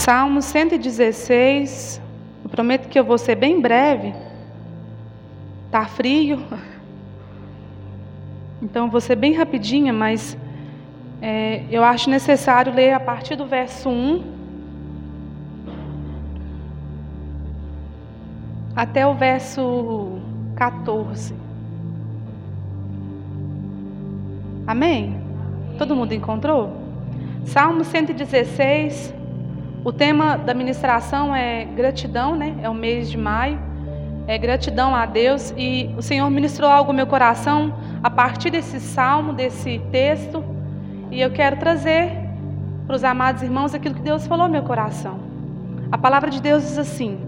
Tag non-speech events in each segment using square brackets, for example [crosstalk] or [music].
Salmo 116. Eu prometo que eu vou ser bem breve. Tá frio. [laughs] Então vou ser bem rapidinha, mas é, eu acho necessário ler a partir do verso 1 até o verso 14. Amém? Todo mundo encontrou? Salmo 116. O tema da ministração é gratidão, né? É o mês de maio. É gratidão a Deus e o Senhor ministrou algo no meu coração a partir desse salmo, desse texto, e eu quero trazer para os amados irmãos aquilo que Deus falou no meu coração. A palavra de Deus diz assim: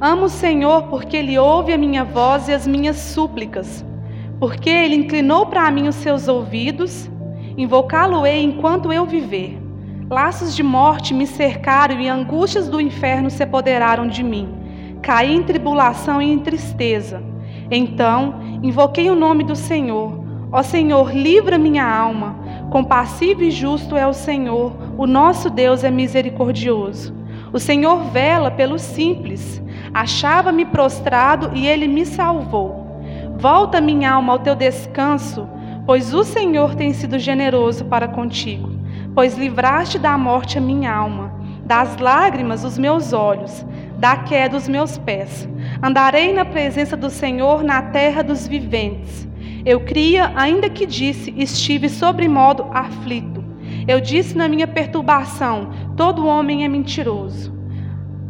Amo o Senhor porque Ele ouve a minha voz e as minhas súplicas porque ele inclinou para mim os seus ouvidos, invocá-lo-ei enquanto eu viver. Laços de morte me cercaram e angústias do inferno se apoderaram de mim. Caí em tribulação e em tristeza. Então invoquei o nome do Senhor. Ó Senhor, livra minha alma. Compassivo e justo é o Senhor, o nosso Deus é misericordioso. O Senhor vela pelos simples. Achava-me prostrado e ele me salvou. Volta minha alma ao teu descanso, pois o Senhor tem sido generoso para contigo. Pois livraste da morte a minha alma, das lágrimas os meus olhos, da queda os meus pés. Andarei na presença do Senhor na terra dos viventes. Eu cria, ainda que disse, estive sobre modo aflito. Eu disse na minha perturbação: todo homem é mentiroso.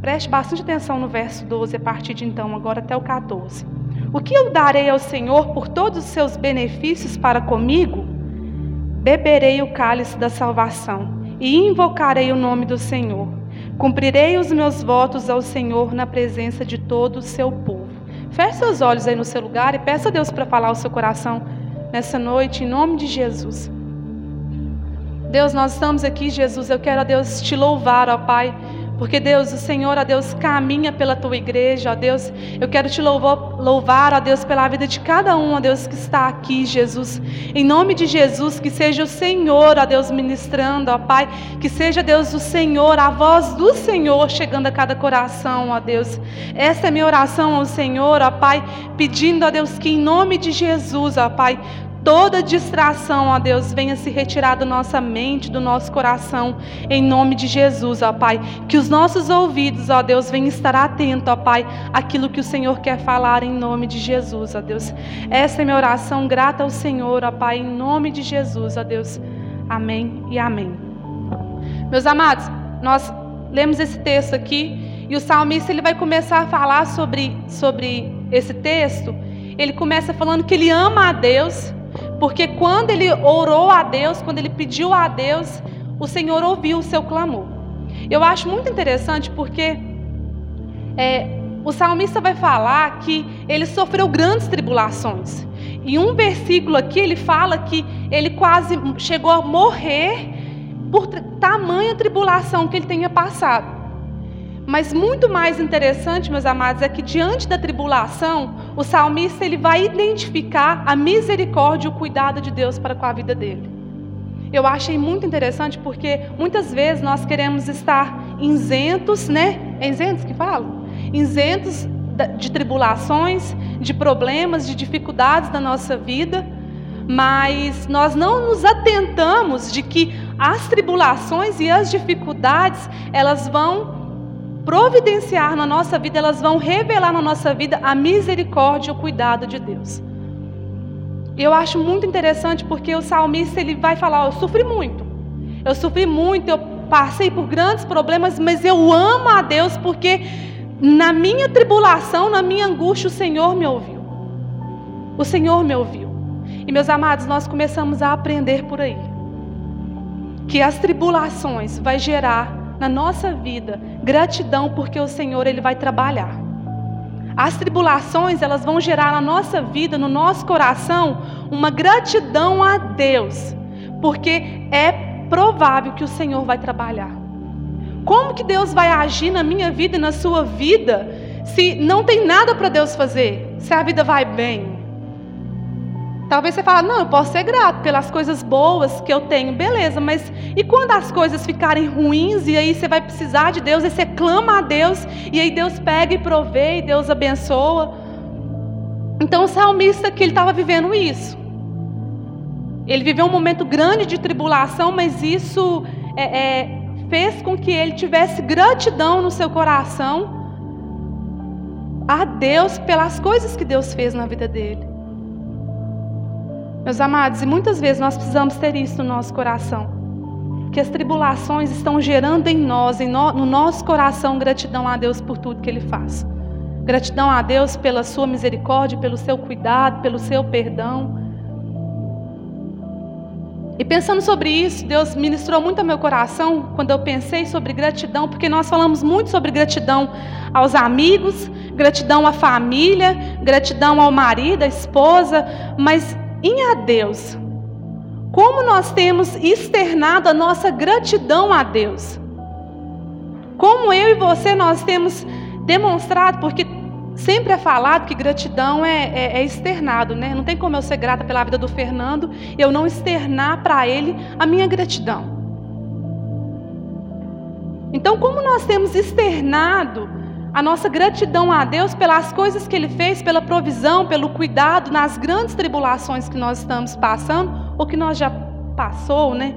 Preste bastante atenção no verso 12, a partir de então, agora até o 14. O que eu darei ao Senhor por todos os seus benefícios para comigo? Beberei o cálice da salvação e invocarei o nome do Senhor. Cumprirei os meus votos ao Senhor na presença de todo o seu povo. Feche seus olhos aí no seu lugar e peça a Deus para falar ao seu coração nessa noite, em nome de Jesus. Deus, nós estamos aqui, Jesus. Eu quero Deus te louvar, ó Pai porque Deus, o Senhor, ó Deus, caminha pela tua igreja, ó Deus. Eu quero te louvar, louvar, ó Deus, pela vida de cada um, ó Deus, que está aqui, Jesus. Em nome de Jesus, que seja o Senhor, ó Deus, ministrando, ó Pai. Que seja, Deus, o Senhor, a voz do Senhor chegando a cada coração, ó Deus. Essa é minha oração ao Senhor, ó Pai, pedindo, ó Deus, que em nome de Jesus, ó Pai, Toda distração, ó Deus, venha se retirar da nossa mente, do nosso coração, em nome de Jesus, ó Pai. Que os nossos ouvidos, ó Deus, venham estar atentos, ó Pai, aquilo que o Senhor quer falar em nome de Jesus, ó Deus. Essa é minha oração, grata ao Senhor, ó Pai, em nome de Jesus, ó Deus. Amém e amém. Meus amados, nós lemos esse texto aqui e o salmista ele vai começar a falar sobre, sobre esse texto. Ele começa falando que ele ama a Deus porque quando ele orou a Deus, quando ele pediu a Deus, o Senhor ouviu o seu clamor. Eu acho muito interessante porque é, o salmista vai falar que ele sofreu grandes tribulações. Em um versículo aqui ele fala que ele quase chegou a morrer por tamanha tribulação que ele tenha passado. Mas muito mais interessante, meus amados, é que diante da tribulação, o salmista ele vai identificar a misericórdia e o cuidado de Deus para com a vida dele. Eu achei muito interessante porque muitas vezes nós queremos estar isentos, né? É isentos que falam? Isentos de tribulações, de problemas, de dificuldades da nossa vida, mas nós não nos atentamos de que as tribulações e as dificuldades, elas vão providenciar na nossa vida, elas vão revelar na nossa vida a misericórdia e o cuidado de Deus. Eu acho muito interessante porque o salmista ele vai falar: eu sofri muito, eu sofri muito, eu passei por grandes problemas, mas eu amo a Deus porque na minha tribulação, na minha angústia, o Senhor me ouviu. O Senhor me ouviu. E meus amados, nós começamos a aprender por aí que as tribulações vai gerar na nossa vida gratidão porque o Senhor ele vai trabalhar. As tribulações, elas vão gerar na nossa vida, no nosso coração, uma gratidão a Deus, porque é provável que o Senhor vai trabalhar. Como que Deus vai agir na minha vida e na sua vida se não tem nada para Deus fazer? Se a vida vai bem? Talvez você fale, não, eu posso ser grato pelas coisas boas que eu tenho, beleza, mas e quando as coisas ficarem ruins e aí você vai precisar de Deus, e você clama a Deus, e aí Deus pega e provê, e Deus abençoa. Então o salmista que ele estava vivendo isso. Ele viveu um momento grande de tribulação, mas isso é, é, fez com que ele tivesse gratidão no seu coração a Deus pelas coisas que Deus fez na vida dele. Meus amados, e muitas vezes nós precisamos ter isso no nosso coração. Que as tribulações estão gerando em nós, em no, no nosso coração, gratidão a Deus por tudo que Ele faz. Gratidão a Deus pela Sua misericórdia, pelo Seu cuidado, pelo Seu perdão. E pensando sobre isso, Deus ministrou muito ao meu coração quando eu pensei sobre gratidão, porque nós falamos muito sobre gratidão aos amigos, gratidão à família, gratidão ao marido, à esposa, mas em a Deus, como nós temos externado a nossa gratidão a Deus? Como eu e você nós temos demonstrado, porque sempre é falado que gratidão é, é, é externado, né? Não tem como eu ser grata pela vida do Fernando e eu não externar para ele a minha gratidão. Então, como nós temos externado a nossa gratidão a Deus pelas coisas que Ele fez, pela provisão, pelo cuidado nas grandes tribulações que nós estamos passando, ou que nós já passou, né?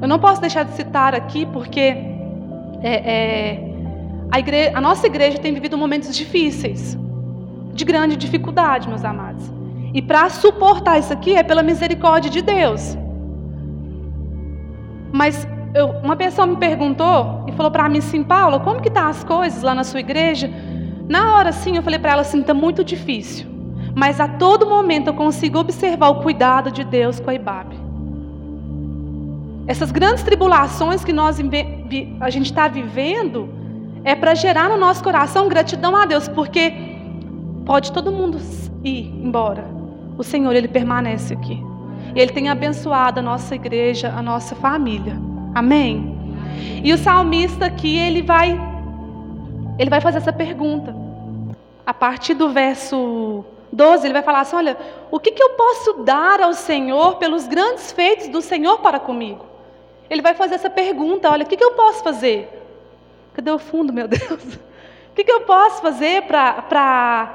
Eu não posso deixar de citar aqui, porque é, é, a, igreja, a nossa igreja tem vivido momentos difíceis, de grande dificuldade, meus amados. E para suportar isso aqui é pela misericórdia de Deus. Mas eu, uma pessoa me perguntou e falou para mim assim, Paula, como que tá as coisas lá na sua igreja? Na hora sim, eu falei para ela assim, tá muito difícil. Mas a todo momento eu consigo observar o cuidado de Deus com a Ibabe. Essas grandes tribulações que nós a gente está vivendo é para gerar no nosso coração gratidão a Deus, porque pode todo mundo ir embora. O Senhor ele permanece aqui. Ele tem abençoado a nossa igreja, a nossa família. Amém? E o salmista aqui, ele vai ele vai fazer essa pergunta. A partir do verso 12, ele vai falar assim: Olha, o que, que eu posso dar ao Senhor pelos grandes feitos do Senhor para comigo? Ele vai fazer essa pergunta: Olha, o que, que eu posso fazer? Cadê o fundo, meu [laughs] Deus? O que, que eu posso fazer para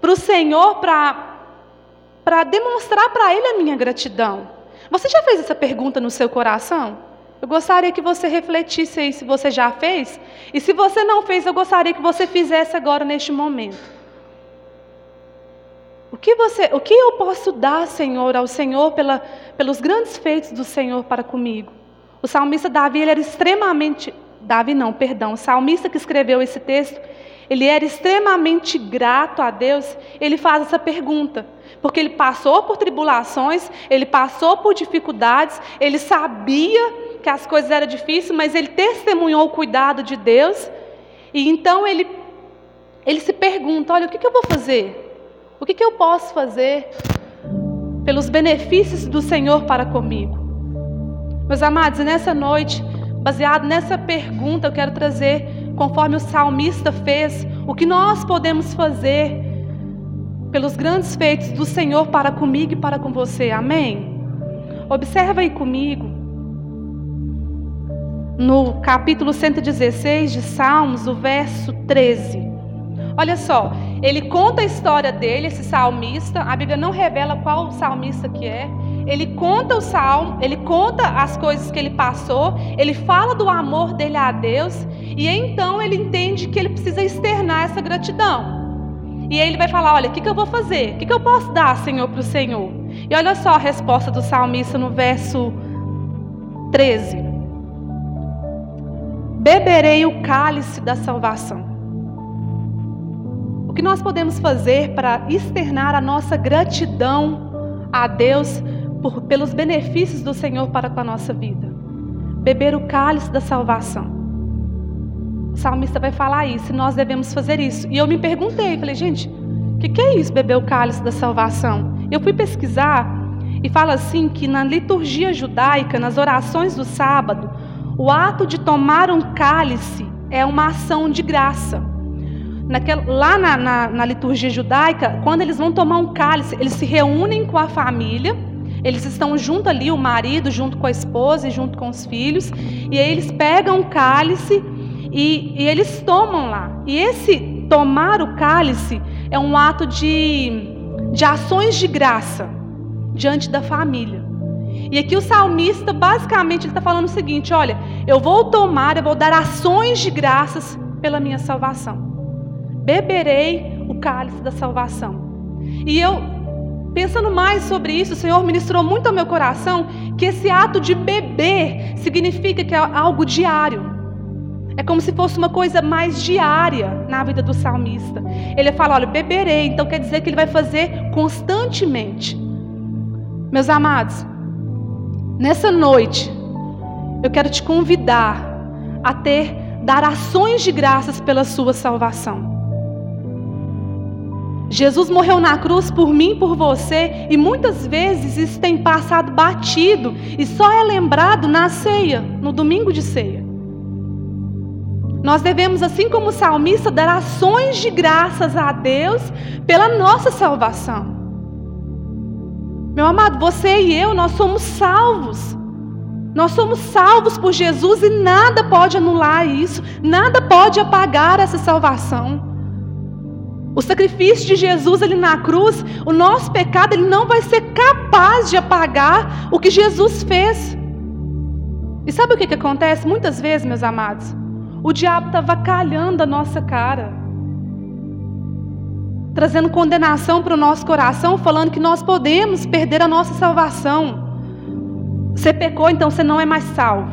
o Senhor, para demonstrar para Ele a minha gratidão? Você já fez essa pergunta no seu coração? Eu gostaria que você refletisse aí se você já fez. E se você não fez, eu gostaria que você fizesse agora neste momento. O que, você, o que eu posso dar, Senhor, ao Senhor pela, pelos grandes feitos do Senhor para comigo? O salmista Davi ele era extremamente. Davi não, perdão. O salmista que escreveu esse texto, ele era extremamente grato a Deus. Ele faz essa pergunta. Porque ele passou por tribulações, ele passou por dificuldades, ele sabia que as coisas eram difíceis, mas ele testemunhou o cuidado de Deus. E então ele, ele se pergunta: olha, o que, que eu vou fazer? O que, que eu posso fazer pelos benefícios do Senhor para comigo? Meus amados, nessa noite, baseado nessa pergunta, eu quero trazer, conforme o salmista fez, o que nós podemos fazer pelos grandes feitos do Senhor para comigo e para com você. Amém? Observa aí comigo no capítulo 116 de Salmos, o verso 13. Olha só, ele conta a história dele, esse salmista, a Bíblia não revela qual salmista que é. Ele conta o salmo, ele conta as coisas que ele passou, ele fala do amor dele a Deus, e então ele entende que ele precisa externar essa gratidão. E aí ele vai falar: Olha, o que, que eu vou fazer? O que, que eu posso dar, Senhor, para o Senhor? E olha só a resposta do salmista no verso 13 beberei o cálice da salvação. O que nós podemos fazer para externar a nossa gratidão a Deus por, pelos benefícios do Senhor para com a nossa vida? Beber o cálice da salvação. O salmista vai falar isso, nós devemos fazer isso. E eu me perguntei, falei, gente, o que, que é isso, beber o cálice da salvação? Eu fui pesquisar e fala assim que na liturgia judaica, nas orações do sábado, o ato de tomar um cálice é uma ação de graça. naquela, lá na, na, na liturgia judaica, quando eles vão tomar um cálice, eles se reúnem com a família, eles estão junto ali, o marido junto com a esposa e junto com os filhos, e aí eles pegam o cálice e, e eles tomam lá. E esse tomar o cálice é um ato de, de ações de graça diante da família. E aqui o salmista, basicamente, ele está falando o seguinte: olha, eu vou tomar, eu vou dar ações de graças pela minha salvação beberei o cálice da salvação. E eu, pensando mais sobre isso, o Senhor ministrou muito ao meu coração que esse ato de beber significa que é algo diário. É como se fosse uma coisa mais diária na vida do salmista. Ele fala: olha, beberei, então quer dizer que ele vai fazer constantemente. Meus amados, nessa noite, eu quero te convidar a ter, dar ações de graças pela sua salvação. Jesus morreu na cruz por mim por você, e muitas vezes isso tem passado batido e só é lembrado na ceia, no domingo de ceia. Nós devemos, assim como o salmista, dar ações de graças a Deus pela nossa salvação. Meu amado, você e eu, nós somos salvos. Nós somos salvos por Jesus e nada pode anular isso, nada pode apagar essa salvação. O sacrifício de Jesus ali na cruz, o nosso pecado, ele não vai ser capaz de apagar o que Jesus fez. E sabe o que, que acontece? Muitas vezes, meus amados, o diabo está vacalhando a nossa cara, trazendo condenação para o nosso coração, falando que nós podemos perder a nossa salvação. Você pecou, então você não é mais salvo.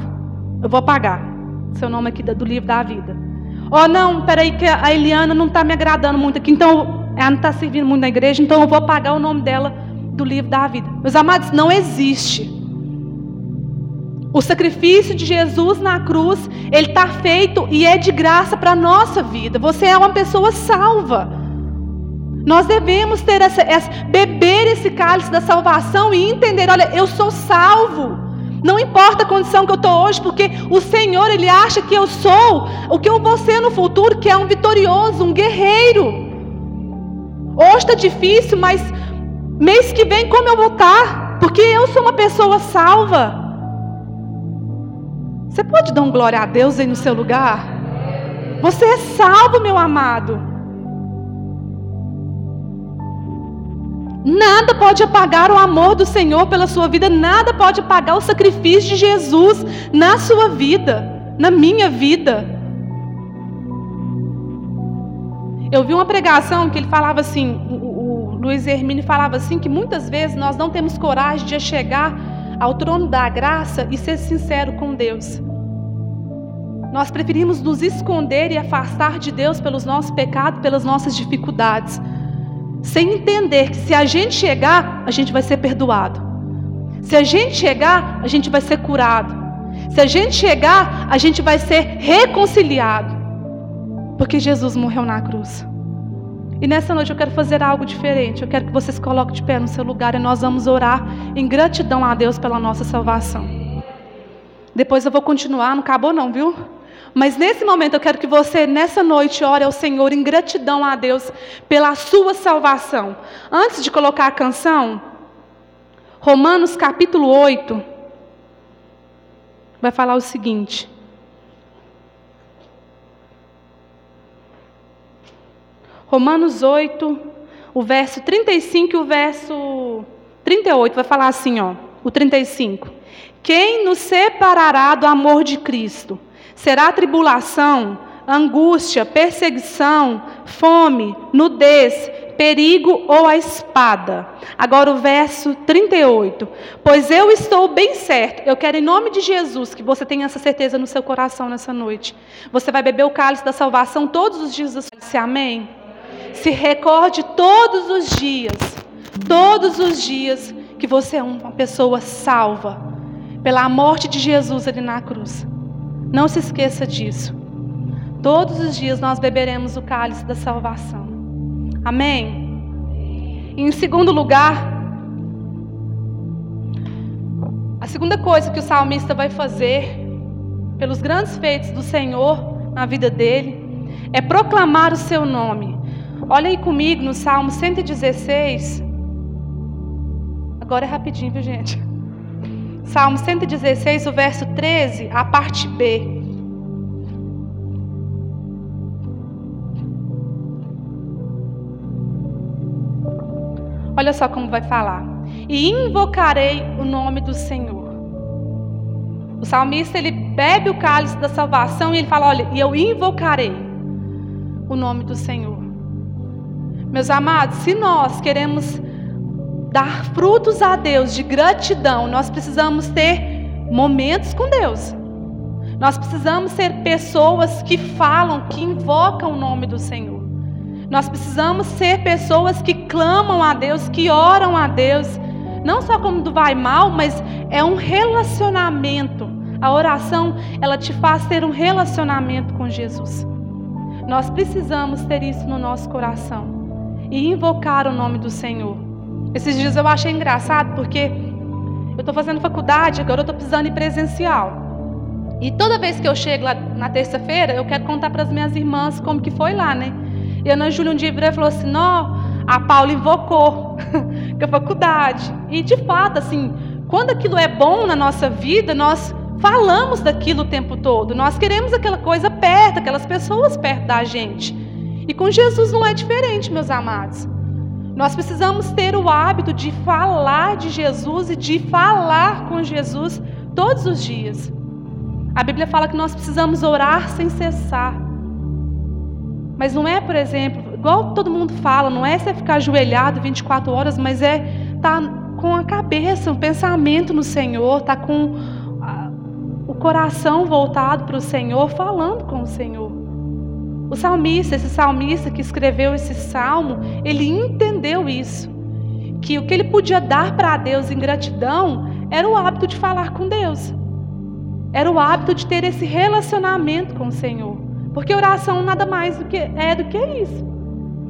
Eu vou apagar seu nome aqui do livro da vida. Oh, não, peraí que a Eliana não está me agradando muito aqui, então ela não está servindo muito na igreja, então eu vou apagar o nome dela do livro da vida. Meus amados, não existe. O sacrifício de Jesus na cruz, ele está feito e é de graça para a nossa vida. Você é uma pessoa salva. Nós devemos ter essa, essa, beber esse cálice da salvação e entender: olha, eu sou salvo. Não importa a condição que eu estou hoje, porque o Senhor, Ele acha que eu sou o que eu vou ser no futuro, que é um vitorioso, um guerreiro. Hoje está difícil, mas mês que vem como eu vou estar? Porque eu sou uma pessoa salva. Você pode dar um glória a Deus aí no seu lugar? Você é salvo, meu amado. Nada pode apagar o amor do Senhor pela sua vida, nada pode apagar o sacrifício de Jesus na sua vida, na minha vida. Eu vi uma pregação que ele falava assim, o, o Luiz Hermine falava assim, que muitas vezes nós não temos coragem de chegar ao trono da graça e ser sincero com Deus. Nós preferimos nos esconder e afastar de Deus pelos nossos pecados, pelas nossas dificuldades sem entender que se a gente chegar, a gente vai ser perdoado. Se a gente chegar, a gente vai ser curado. Se a gente chegar, a gente vai ser reconciliado. Porque Jesus morreu na cruz. E nessa noite eu quero fazer algo diferente. Eu quero que vocês coloquem de pé no seu lugar e nós vamos orar em gratidão a Deus pela nossa salvação. Depois eu vou continuar, não acabou não, viu? Mas nesse momento eu quero que você, nessa noite, ore ao Senhor em gratidão a Deus pela sua salvação. Antes de colocar a canção, Romanos capítulo 8 vai falar o seguinte. Romanos 8, o verso 35 e o verso 38 vai falar assim, ó, o 35. Quem nos separará do amor de Cristo? Será tribulação, angústia, perseguição, fome, nudez, perigo ou a espada. Agora o verso 38. Pois eu estou bem certo, eu quero em nome de Jesus que você tenha essa certeza no seu coração nessa noite. Você vai beber o cálice da salvação todos os dias seu amém? Se recorde todos os dias, todos os dias que você é uma pessoa salva pela morte de Jesus ali na cruz. Não se esqueça disso. Todos os dias nós beberemos o cálice da salvação. Amém? E em segundo lugar, a segunda coisa que o salmista vai fazer, pelos grandes feitos do Senhor na vida dele, é proclamar o seu nome. Olha aí comigo no Salmo 116. Agora é rapidinho, viu, gente? Salmo 116, o verso 13, a parte B. Olha só como vai falar. E invocarei o nome do Senhor. O salmista ele bebe o cálice da salvação e ele fala: Olha, e eu invocarei o nome do Senhor. Meus amados, se nós queremos dar frutos a Deus de gratidão, nós precisamos ter momentos com Deus. Nós precisamos ser pessoas que falam, que invocam o nome do Senhor. Nós precisamos ser pessoas que clamam a Deus, que oram a Deus, não só quando vai mal, mas é um relacionamento. A oração, ela te faz ter um relacionamento com Jesus. Nós precisamos ter isso no nosso coração e invocar o nome do Senhor. Esses dias eu achei engraçado porque eu estou fazendo faculdade, agora eu estou precisando ir presencial. E toda vez que eu chego lá na terça-feira, eu quero contar para as minhas irmãs como que foi lá, né? E a Ana Júlia um dia virou e falou assim: Nó, a Paula invocou [laughs] com a faculdade. E de fato, assim, quando aquilo é bom na nossa vida, nós falamos daquilo o tempo todo. Nós queremos aquela coisa perto, aquelas pessoas perto da gente. E com Jesus não é diferente, meus amados. Nós precisamos ter o hábito de falar de Jesus e de falar com Jesus todos os dias. A Bíblia fala que nós precisamos orar sem cessar. Mas não é, por exemplo, igual todo mundo fala, não é você ficar ajoelhado 24 horas, mas é estar tá com a cabeça, um pensamento no Senhor, estar tá com o coração voltado para o Senhor, falando com o Senhor. O salmista, esse salmista que escreveu esse salmo, ele entendeu isso. Que o que ele podia dar para Deus em gratidão era o hábito de falar com Deus. Era o hábito de ter esse relacionamento com o Senhor. Porque oração nada mais do que é do que isso.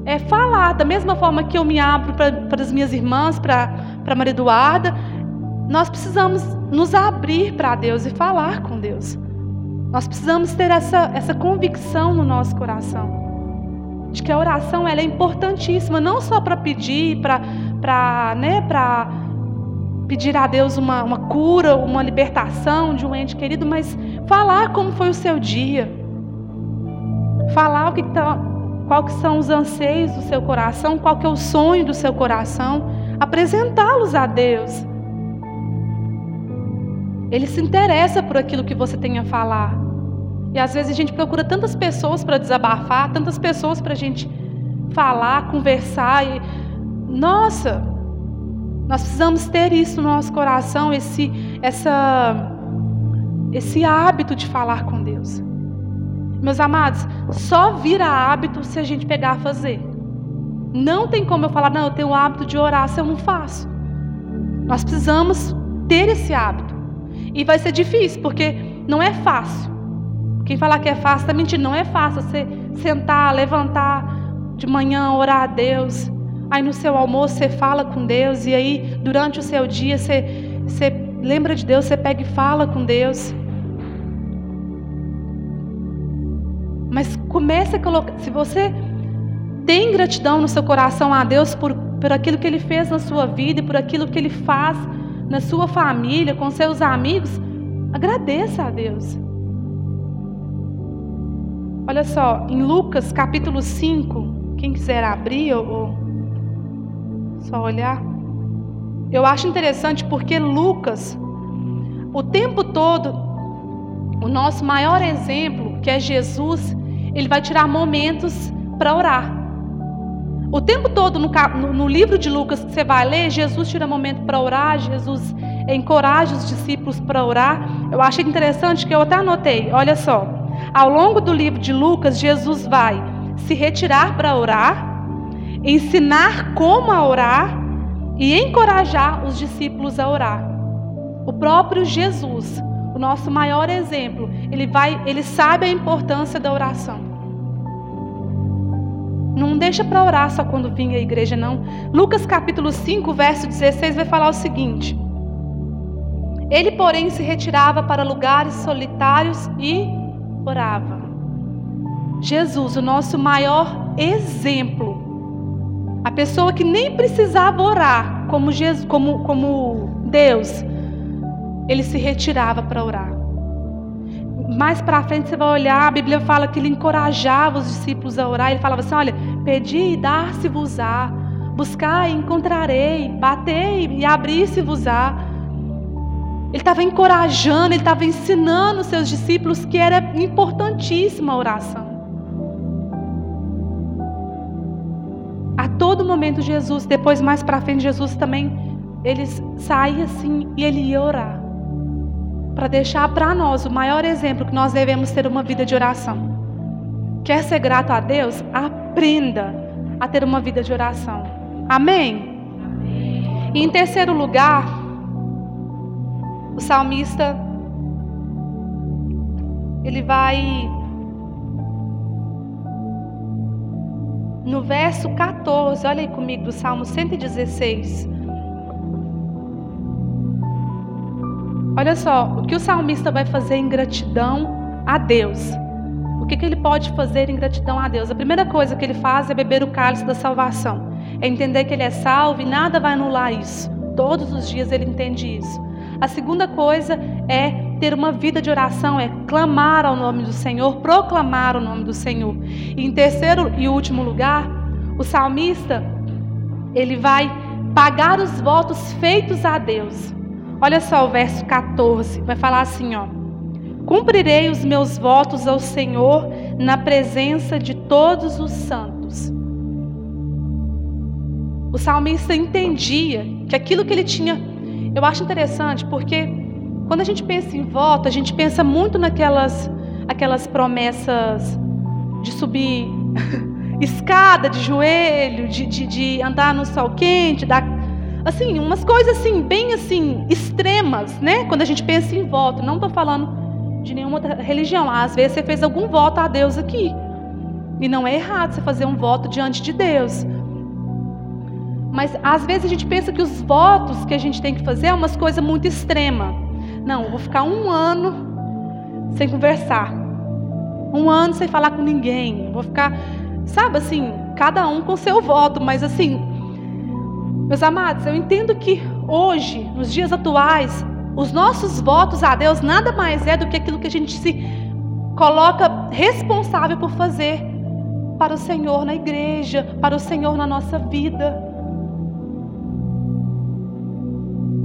É falar, da mesma forma que eu me abro para as minhas irmãs, para Maria Eduarda, nós precisamos nos abrir para Deus e falar com Deus. Nós precisamos ter essa, essa convicção no nosso coração. De que a oração ela é importantíssima, não só para pedir, para né, pedir a Deus uma, uma cura, uma libertação de um ente querido, mas falar como foi o seu dia falar o que tá, qual que são os anseios do seu coração, qual que é o sonho do seu coração, apresentá-los a Deus. Ele se interessa por aquilo que você tem a falar. E às vezes a gente procura tantas pessoas para desabafar, tantas pessoas para a gente falar, conversar. E, nossa, nós precisamos ter isso no nosso coração, esse, essa, esse hábito de falar com Deus. Meus amados, só vira hábito se a gente pegar a fazer. Não tem como eu falar, não, eu tenho o hábito de orar se eu não faço. Nós precisamos ter esse hábito. E vai ser difícil, porque não é fácil. Quem falar que é fácil está mentindo. Não é fácil você sentar, levantar de manhã, orar a Deus. Aí no seu almoço você fala com Deus. E aí durante o seu dia você, você lembra de Deus, você pega e fala com Deus. Mas comece a colocar. Se você tem gratidão no seu coração a Deus por, por aquilo que Ele fez na sua vida e por aquilo que Ele faz na sua família, com seus amigos, agradeça a Deus. Olha só, em Lucas capítulo 5, quem quiser abrir ou, ou só olhar. Eu acho interessante porque Lucas, o tempo todo, o nosso maior exemplo, que é Jesus, ele vai tirar momentos para orar. O tempo todo no, no, livro de Lucas que você vai ler, Jesus tira momento para orar, Jesus encoraja os discípulos para orar. Eu achei interessante que eu até anotei, olha só. Ao longo do livro de Lucas, Jesus vai se retirar para orar, ensinar como a orar e encorajar os discípulos a orar. O próprio Jesus o nosso maior exemplo, ele vai, ele sabe a importância da oração. Não deixa para orar só quando vinha à igreja, não. Lucas capítulo 5, verso 16 vai falar o seguinte: Ele, porém, se retirava para lugares solitários e orava. Jesus, o nosso maior exemplo, a pessoa que nem precisava orar como, Jesus, como, como Deus, ele se retirava para orar. Mais para frente você vai olhar, a Bíblia fala que ele encorajava os discípulos a orar. Ele falava assim: Olha, pedi e dar-se-vos-á, buscar e encontrarei, batei e abrir-se-vos-á. Ele estava encorajando, ele estava ensinando os seus discípulos que era importantíssima a oração. A todo momento Jesus, depois mais para frente Jesus também, ele saía assim e ele ia orar. Para deixar para nós o maior exemplo que nós devemos ter uma vida de oração. Quer ser grato a Deus? Aprenda a ter uma vida de oração. Amém? Amém. E em terceiro lugar, o salmista ele vai no verso 14, olha aí comigo do Salmo 116. Olha só, o que o salmista vai fazer em gratidão a Deus. O que, que ele pode fazer em gratidão a Deus? A primeira coisa que ele faz é beber o cálice da salvação. É entender que ele é salvo e nada vai anular isso. Todos os dias ele entende isso. A segunda coisa é ter uma vida de oração, é clamar ao nome do Senhor, proclamar o nome do Senhor. E em terceiro e último lugar, o salmista, ele vai pagar os votos feitos a Deus. Olha só o verso 14, vai falar assim, ó: Cumprirei os meus votos ao Senhor na presença de todos os santos. O salmista entendia que aquilo que ele tinha eu acho interessante porque quando a gente pensa em voto, a gente pensa muito naquelas aquelas promessas de subir [laughs] escada de joelho, de, de, de andar no sol quente, da, assim, umas coisas assim, bem assim, extremas, né? Quando a gente pensa em voto. Não estou falando de nenhuma outra religião. Às vezes você fez algum voto a Deus aqui. E não é errado você fazer um voto diante de Deus. Mas às vezes a gente pensa que os votos que a gente tem que fazer é umas coisas muito extremas. Não, vou ficar um ano sem conversar. Um ano sem falar com ninguém. vou ficar, sabe assim, cada um com seu voto, mas assim, meus amados, eu entendo que hoje, nos dias atuais, os nossos votos a Deus nada mais é do que aquilo que a gente se coloca responsável por fazer para o Senhor na igreja, para o Senhor na nossa vida.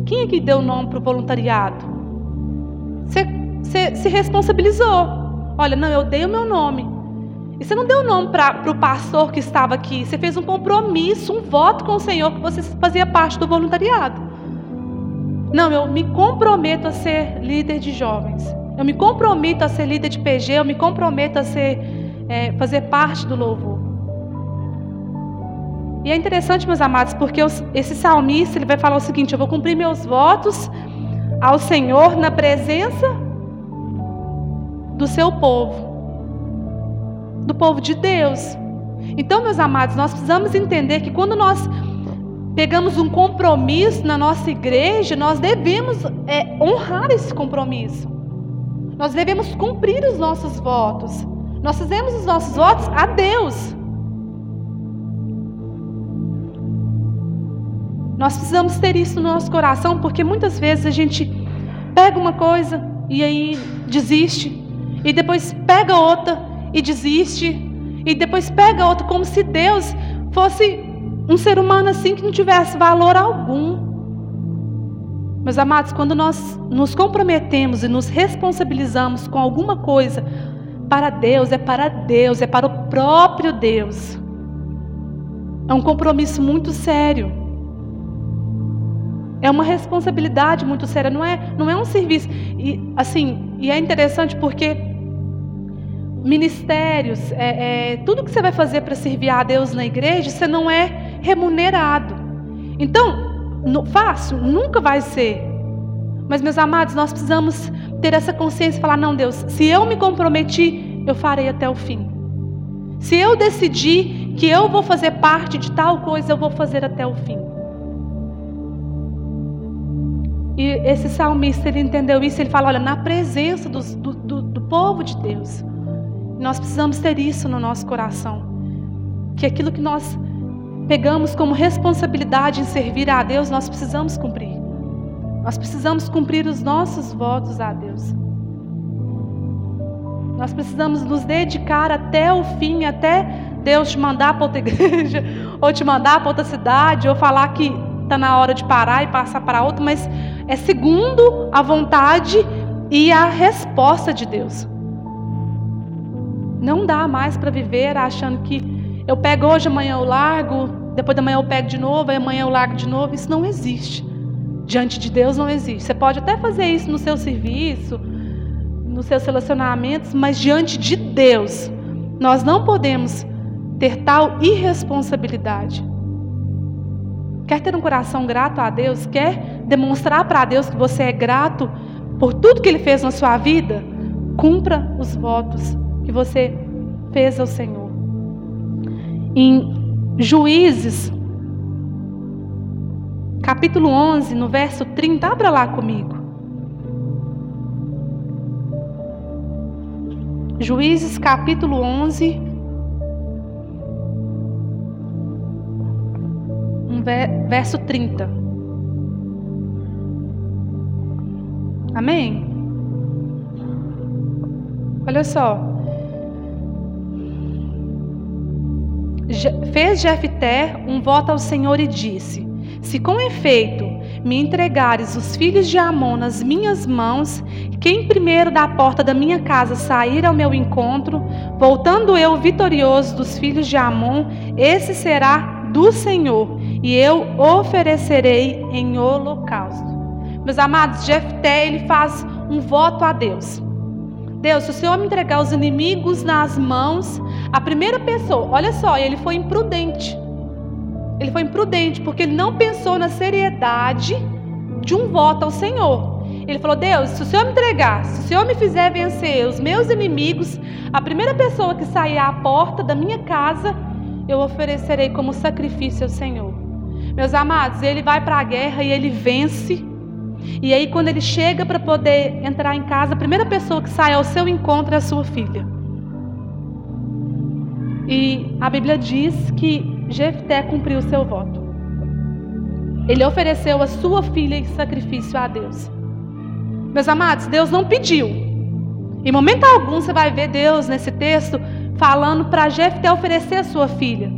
Quem é que deu o nome para o voluntariado? Você, você se responsabilizou. Olha, não, eu dei o meu nome. E você não deu nome para o pastor que estava aqui. Você fez um compromisso, um voto com o Senhor que você fazia parte do voluntariado. Não, eu me comprometo a ser líder de jovens. Eu me comprometo a ser líder de PG. Eu me comprometo a ser, é, fazer parte do louvor. E é interessante, meus amados, porque esse salmista ele vai falar o seguinte: eu vou cumprir meus votos ao Senhor na presença do seu povo, do povo de Deus. Então, meus amados, nós precisamos entender que quando nós pegamos um compromisso na nossa igreja, nós devemos é, honrar esse compromisso. Nós devemos cumprir os nossos votos. Nós fizemos os nossos votos a Deus. Nós precisamos ter isso no nosso coração, porque muitas vezes a gente pega uma coisa e aí desiste, e depois pega outra e desiste, e depois pega outra, como se Deus fosse um ser humano assim que não tivesse valor algum. Meus amados, quando nós nos comprometemos e nos responsabilizamos com alguma coisa para Deus, é para Deus, é para o próprio Deus. É um compromisso muito sério. É uma responsabilidade muito séria, não é, não é um serviço. E assim, e é interessante porque ministérios, é, é, tudo que você vai fazer para servir a Deus na igreja, você não é remunerado. Então, no, fácil nunca vai ser. Mas meus amados, nós precisamos ter essa consciência e falar: não, Deus, se eu me comprometi, eu farei até o fim. Se eu decidir que eu vou fazer parte de tal coisa, eu vou fazer até o fim. E esse salmista ele entendeu isso, ele fala: olha, na presença do, do, do povo de Deus, Nós precisamos ter isso no nosso coração. Que aquilo que nós pegamos como responsabilidade em servir a Deus, nós precisamos cumprir. Nós precisamos cumprir os nossos votos a Deus. Nós precisamos nos dedicar até o fim, até Deus te mandar para outra [laughs] igreja, ou te mandar para outra cidade, ou falar que está na hora de parar e passar para outra, mas é segundo a vontade e a resposta de Deus. Não dá mais para viver achando que eu pego hoje, amanhã eu largo, depois da manhã eu pego de novo, aí amanhã eu largo de novo. Isso não existe. Diante de Deus não existe. Você pode até fazer isso no seu serviço, nos seus relacionamentos, mas diante de Deus, nós não podemos ter tal irresponsabilidade. Quer ter um coração grato a Deus? Quer demonstrar para Deus que você é grato por tudo que Ele fez na sua vida? Cumpra os votos que você fez ao Senhor. Em Juízes, capítulo 11, no verso 30, abra lá comigo. Juízes, capítulo 11, verso 30. Amém? Olha só. Fez Jefté um voto ao Senhor e disse: Se com efeito me entregares os filhos de Amon nas minhas mãos, quem primeiro da porta da minha casa sair ao meu encontro, voltando eu vitorioso dos filhos de Amon, esse será do Senhor, e eu oferecerei em holocausto. Meus amados, Jefté, ele faz um voto a Deus. Deus, se o Senhor me entregar os inimigos nas mãos, a primeira pessoa, olha só, ele foi imprudente. Ele foi imprudente porque ele não pensou na seriedade de um voto ao Senhor. Ele falou: Deus, se o Senhor me entregar, se o Senhor me fizer vencer os meus inimigos, a primeira pessoa que sair à porta da minha casa, eu oferecerei como sacrifício ao Senhor. Meus amados, ele vai para a guerra e ele vence. E aí, quando ele chega para poder entrar em casa, a primeira pessoa que sai ao seu encontro é a sua filha. E a Bíblia diz que Jefté cumpriu o seu voto. Ele ofereceu a sua filha em sacrifício a Deus. Meus amados, Deus não pediu. Em momento algum você vai ver Deus nesse texto falando para Jefté oferecer a sua filha.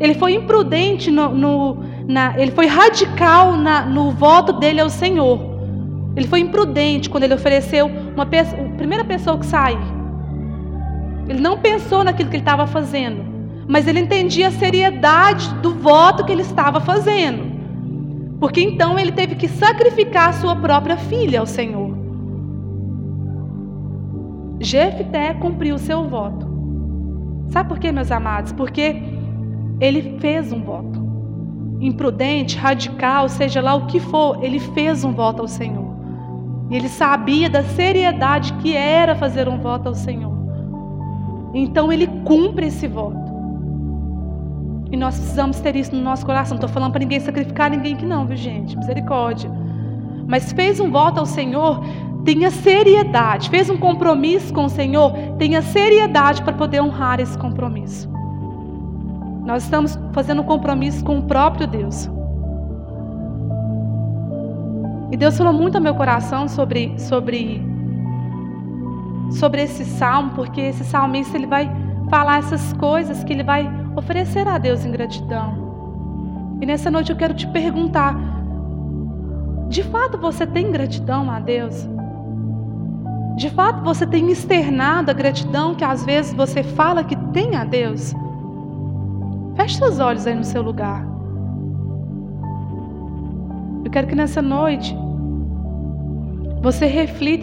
Ele foi imprudente no, no na, ele foi radical na, no voto dele ao Senhor. Ele foi imprudente quando ele ofereceu uma a primeira pessoa que sair. Ele não pensou naquilo que ele estava fazendo, mas ele entendia a seriedade do voto que ele estava fazendo. Porque então ele teve que sacrificar a sua própria filha ao Senhor. Jefté cumpriu o seu voto. Sabe por quê, meus amados? Porque ele fez um voto imprudente, radical, seja lá o que for, ele fez um voto ao Senhor. E ele sabia da seriedade que era fazer um voto ao Senhor. Então ele cumpre esse voto. E nós precisamos ter isso no nosso coração. Não estou falando para ninguém sacrificar ninguém que não, viu gente? Misericórdia. Mas fez um voto ao Senhor, tenha seriedade. Fez um compromisso com o Senhor, tenha seriedade para poder honrar esse compromisso. Nós estamos fazendo um compromisso com o próprio Deus. E Deus falou muito ao meu coração sobre, sobre, sobre esse salmo, porque esse salmista ele vai falar essas coisas que ele vai oferecer a Deus em gratidão. E nessa noite eu quero te perguntar: de fato você tem gratidão a Deus? De fato você tem externado a gratidão que às vezes você fala que tem a Deus? Feche seus olhos aí no seu lugar. Eu quero que nessa noite você reflita